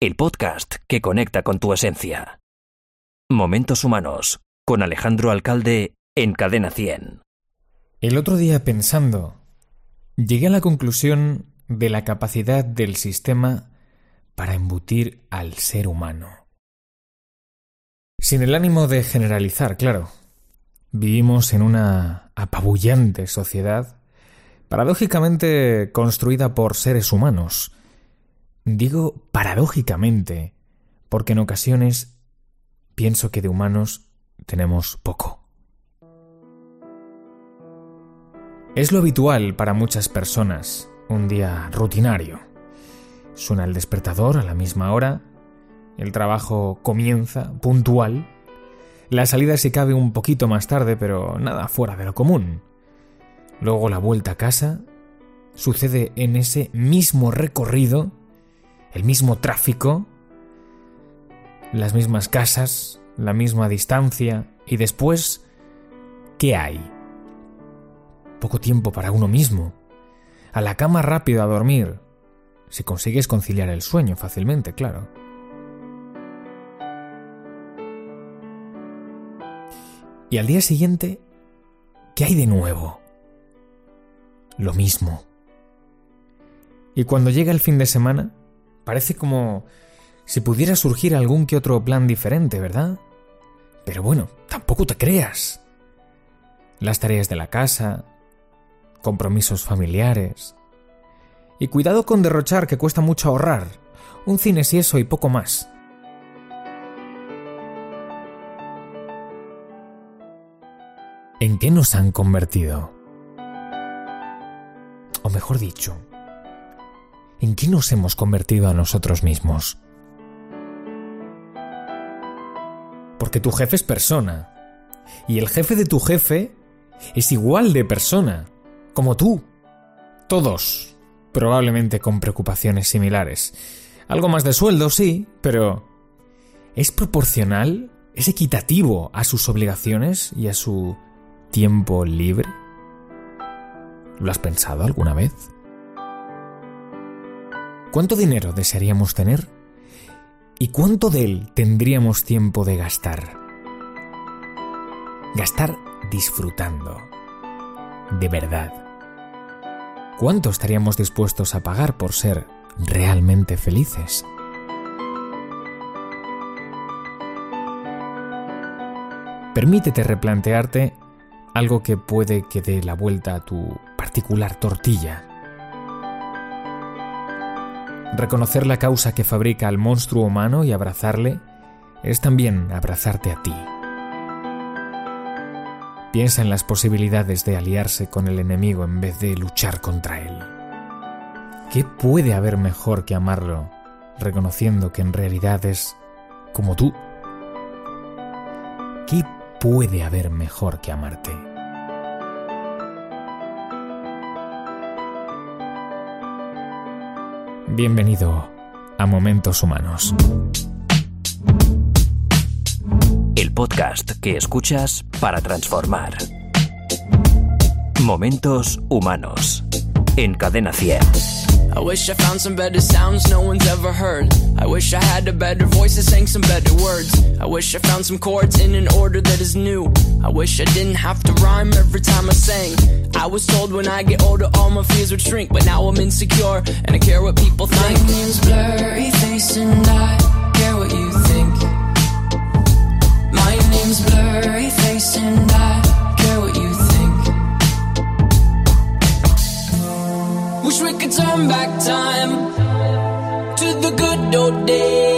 el podcast que conecta con tu esencia. Momentos Humanos, con Alejandro Alcalde en Cadena 100. El otro día pensando, llegué a la conclusión de la capacidad del sistema para embutir al ser humano. Sin el ánimo de generalizar, claro. Vivimos en una apabullante sociedad, paradójicamente construida por seres humanos. Digo paradójicamente, porque en ocasiones pienso que de humanos tenemos poco. Es lo habitual para muchas personas, un día rutinario. Suena el despertador a la misma hora, el trabajo comienza puntual, la salida se cabe un poquito más tarde, pero nada fuera de lo común. Luego la vuelta a casa sucede en ese mismo recorrido, el mismo tráfico, las mismas casas, la misma distancia, y después, ¿qué hay? poco tiempo para uno mismo, a la cama rápido a dormir, si consigues conciliar el sueño fácilmente, claro. Y al día siguiente, ¿qué hay de nuevo? Lo mismo. Y cuando llega el fin de semana, parece como si pudiera surgir algún que otro plan diferente, ¿verdad? Pero bueno, tampoco te creas. Las tareas de la casa, compromisos familiares. Y cuidado con derrochar que cuesta mucho ahorrar. Un cine si eso y poco más. ¿En qué nos han convertido? O mejor dicho, ¿en qué nos hemos convertido a nosotros mismos? Porque tu jefe es persona. Y el jefe de tu jefe es igual de persona como tú. Todos, probablemente con preocupaciones similares. Algo más de sueldo, sí, pero ¿es proporcional? ¿Es equitativo a sus obligaciones y a su tiempo libre? ¿Lo has pensado alguna vez? ¿Cuánto dinero desearíamos tener? ¿Y cuánto de él tendríamos tiempo de gastar? Gastar disfrutando. De verdad. ¿Cuánto estaríamos dispuestos a pagar por ser realmente felices? Permítete replantearte algo que puede que dé la vuelta a tu particular tortilla. Reconocer la causa que fabrica al monstruo humano y abrazarle es también abrazarte a ti. Piensa en las posibilidades de aliarse con el enemigo en vez de luchar contra él. ¿Qué puede haber mejor que amarlo, reconociendo que en realidad es como tú? ¿Qué puede haber mejor que amarte? Bienvenido a Momentos Humanos podcast que escuchas para transformar. Momentos humanos en Cadena 100. I wish I found some better sounds no one's ever heard. I wish I had a better voice that sang some better words. I wish I found some chords in an order that is new. I wish I didn't have to rhyme every time I sang. I was told when I get older all my fears would shrink, but now I'm insecure and I care what people think. My name's blurry face and I care what you think. My name's blurry face and I care what you think. Wish we could turn back time to the good old days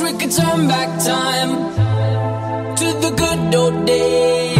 Wish we could turn back time to the good old days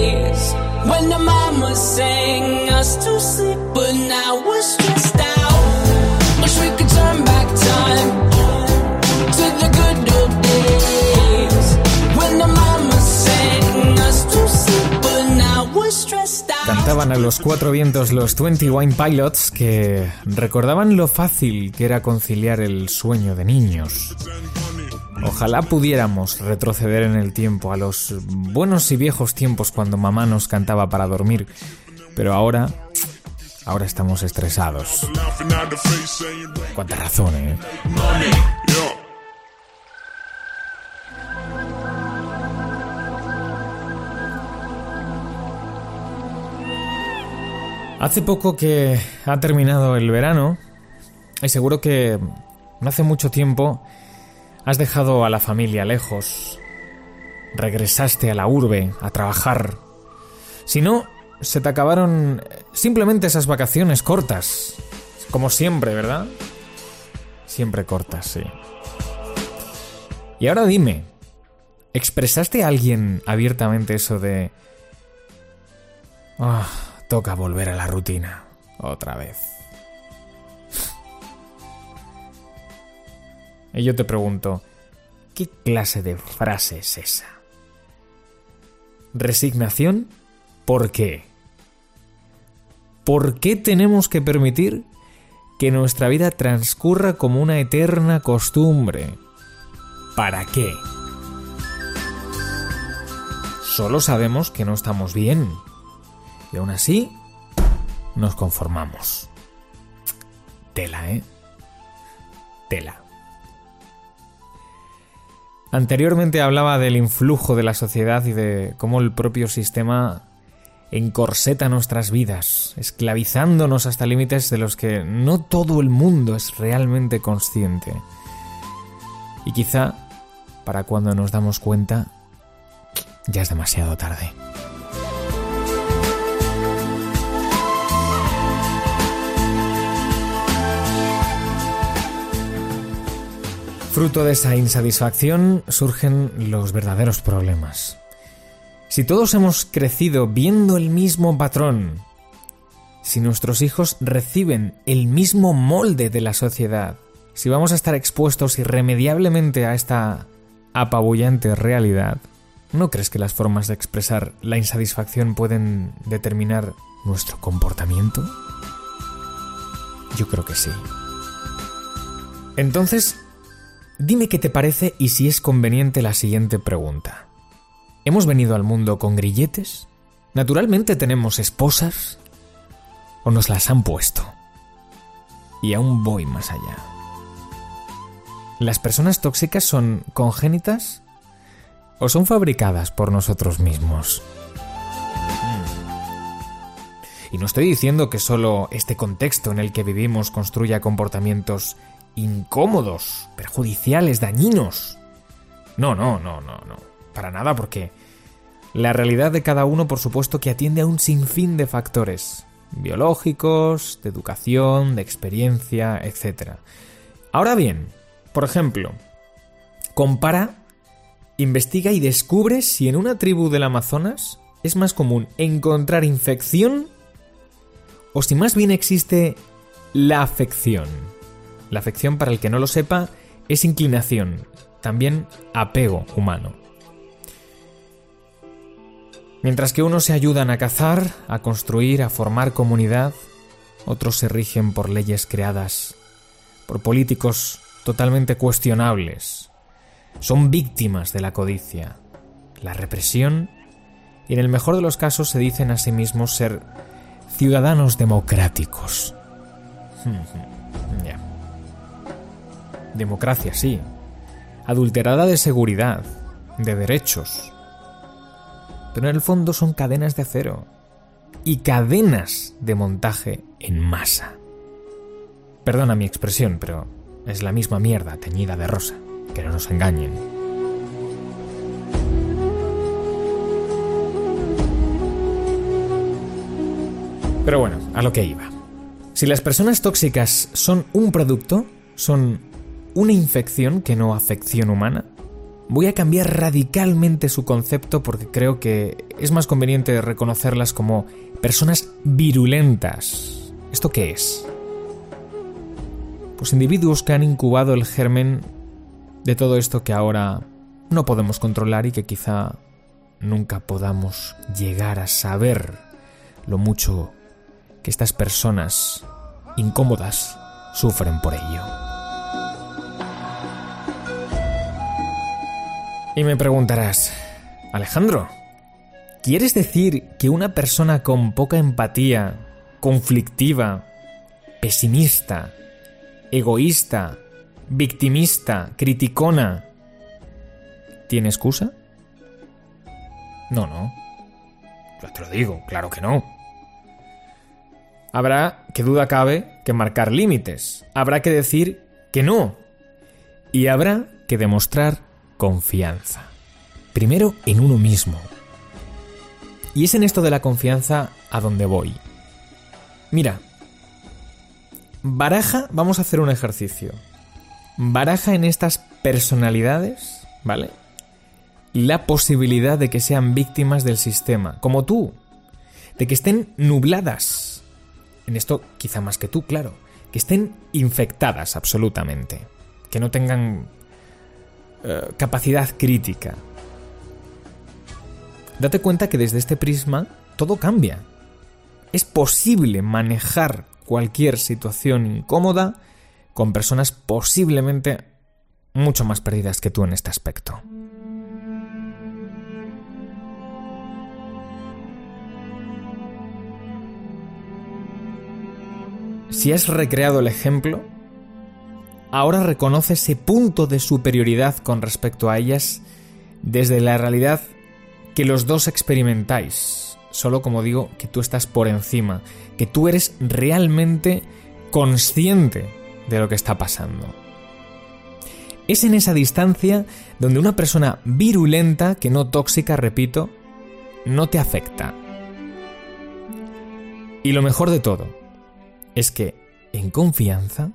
when the mama sang us to but now we're stressed out. Wish we could turn back time when the mama sang us to sleep, but now we're stressed out. Cantaban a los cuatro vientos los 21 Pilots que recordaban lo fácil que era conciliar el sueño de niños. Ojalá pudiéramos retroceder en el tiempo a los buenos y viejos tiempos cuando mamá nos cantaba para dormir, pero ahora, ahora estamos estresados. Cuánta razón, ¿eh? Hace poco que ha terminado el verano y seguro que no hace mucho tiempo has dejado a la familia lejos, regresaste a la urbe a trabajar. Si no, se te acabaron simplemente esas vacaciones cortas, como siempre, ¿verdad? Siempre cortas, sí. Y ahora dime, ¿expresaste a alguien abiertamente eso de... Ah, toca volver a la rutina, otra vez? Y yo te pregunto, ¿qué clase de frase es esa? ¿Resignación? ¿Por qué? ¿Por qué tenemos que permitir que nuestra vida transcurra como una eterna costumbre? ¿Para qué? Solo sabemos que no estamos bien. Y aún así, nos conformamos. Tela, ¿eh? Tela. Anteriormente hablaba del influjo de la sociedad y de cómo el propio sistema encorseta nuestras vidas, esclavizándonos hasta límites de los que no todo el mundo es realmente consciente. Y quizá, para cuando nos damos cuenta, ya es demasiado tarde. Fruto de esa insatisfacción surgen los verdaderos problemas. Si todos hemos crecido viendo el mismo patrón, si nuestros hijos reciben el mismo molde de la sociedad, si vamos a estar expuestos irremediablemente a esta apabullante realidad, ¿no crees que las formas de expresar la insatisfacción pueden determinar nuestro comportamiento? Yo creo que sí. Entonces, Dime qué te parece y si es conveniente la siguiente pregunta. ¿Hemos venido al mundo con grilletes? ¿Naturalmente tenemos esposas? ¿O nos las han puesto? Y aún voy más allá. ¿Las personas tóxicas son congénitas? ¿O son fabricadas por nosotros mismos? Y no estoy diciendo que solo este contexto en el que vivimos construya comportamientos incómodos, perjudiciales, dañinos. No, no, no, no, no. Para nada, porque la realidad de cada uno, por supuesto, que atiende a un sinfín de factores biológicos, de educación, de experiencia, etc. Ahora bien, por ejemplo, compara, investiga y descubre si en una tribu del Amazonas es más común encontrar infección o si más bien existe la afección. La afección, para el que no lo sepa, es inclinación, también apego humano. Mientras que unos se ayudan a cazar, a construir, a formar comunidad, otros se rigen por leyes creadas por políticos totalmente cuestionables. Son víctimas de la codicia, la represión y en el mejor de los casos se dicen a sí mismos ser ciudadanos democráticos. Democracia, sí. Adulterada de seguridad, de derechos. Pero en el fondo son cadenas de acero y cadenas de montaje en masa. Perdona mi expresión, pero es la misma mierda teñida de rosa. Que no nos engañen. Pero bueno, a lo que iba. Si las personas tóxicas son un producto, son una infección que no afección humana, voy a cambiar radicalmente su concepto porque creo que es más conveniente reconocerlas como personas virulentas. ¿Esto qué es? Pues individuos que han incubado el germen de todo esto que ahora no podemos controlar y que quizá nunca podamos llegar a saber lo mucho que estas personas incómodas sufren por ello. Y me preguntarás, Alejandro, ¿quieres decir que una persona con poca empatía, conflictiva, pesimista, egoísta, victimista, criticona, tiene excusa? No, no. Yo te lo digo, claro que no. Habrá, que duda cabe, que marcar límites. Habrá que decir que no. Y habrá que demostrar confianza. Primero en uno mismo. Y es en esto de la confianza a donde voy. Mira, baraja, vamos a hacer un ejercicio. Baraja en estas personalidades, ¿vale? La posibilidad de que sean víctimas del sistema, como tú. De que estén nubladas en esto quizá más que tú, claro, que estén infectadas absolutamente, que no tengan eh, capacidad crítica. Date cuenta que desde este prisma todo cambia. Es posible manejar cualquier situación incómoda con personas posiblemente mucho más perdidas que tú en este aspecto. Si has recreado el ejemplo, ahora reconoce ese punto de superioridad con respecto a ellas desde la realidad que los dos experimentáis. Solo como digo, que tú estás por encima, que tú eres realmente consciente de lo que está pasando. Es en esa distancia donde una persona virulenta, que no tóxica, repito, no te afecta. Y lo mejor de todo, es que en confianza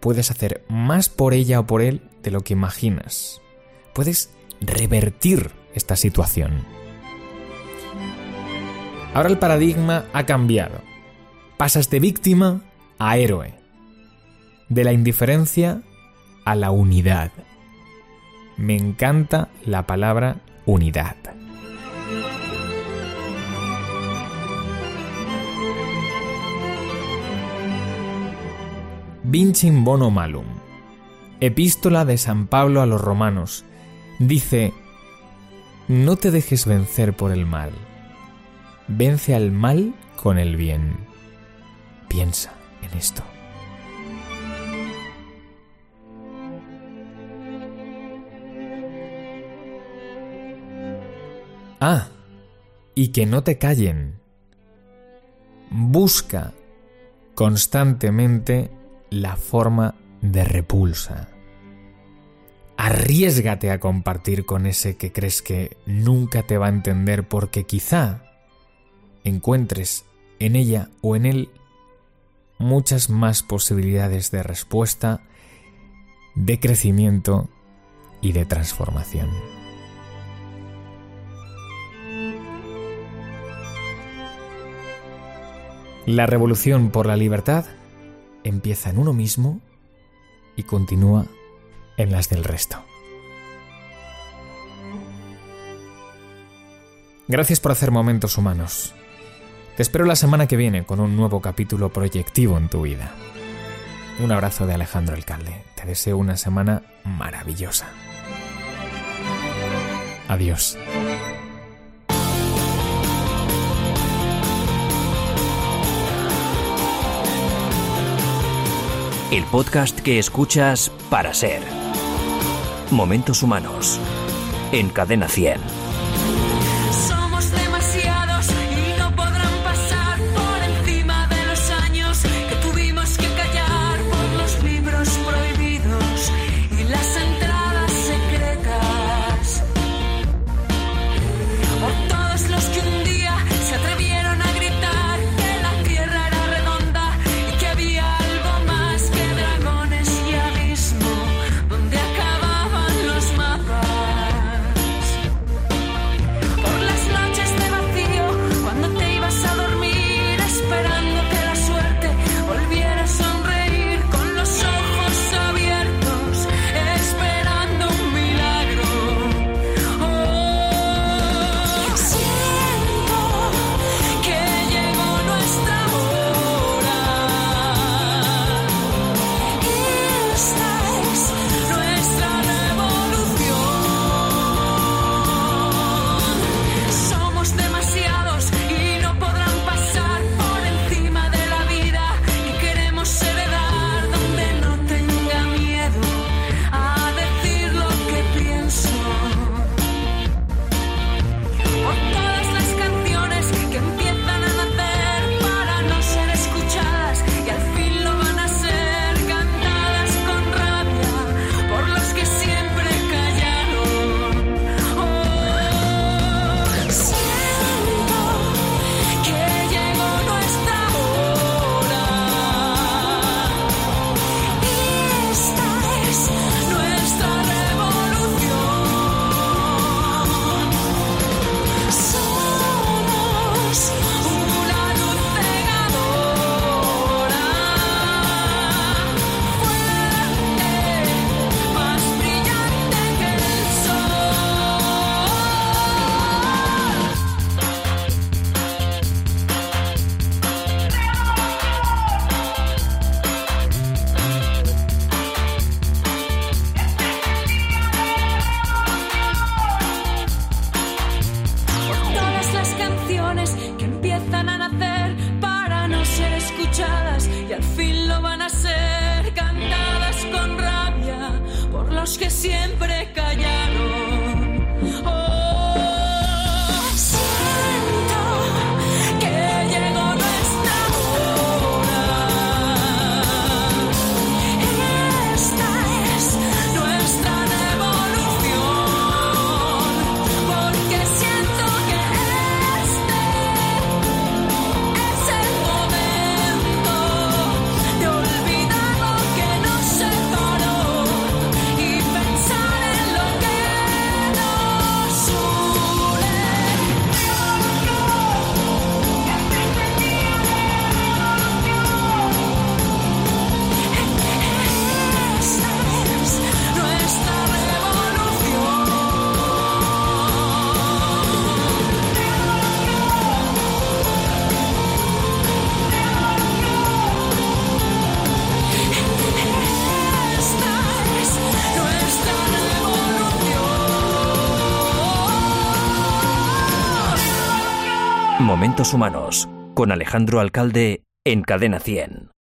puedes hacer más por ella o por él de lo que imaginas. Puedes revertir esta situación. Ahora el paradigma ha cambiado. Pasas de víctima a héroe. De la indiferencia a la unidad. Me encanta la palabra unidad. Vincim Bono Malum. Epístola de San Pablo a los romanos. Dice, no te dejes vencer por el mal. Vence al mal con el bien. Piensa en esto. Ah, y que no te callen. Busca constantemente la forma de repulsa. Arriesgate a compartir con ese que crees que nunca te va a entender porque quizá encuentres en ella o en él muchas más posibilidades de respuesta, de crecimiento y de transformación. La revolución por la libertad empieza en uno mismo y continúa en las del resto. Gracias por hacer momentos humanos. Te espero la semana que viene con un nuevo capítulo proyectivo en tu vida. Un abrazo de Alejandro Alcalde. Te deseo una semana maravillosa. Adiós. El podcast que escuchas para ser. Momentos humanos. En Cadena 100. Que siempre Humanos, con Alejandro Alcalde en Cadena 100.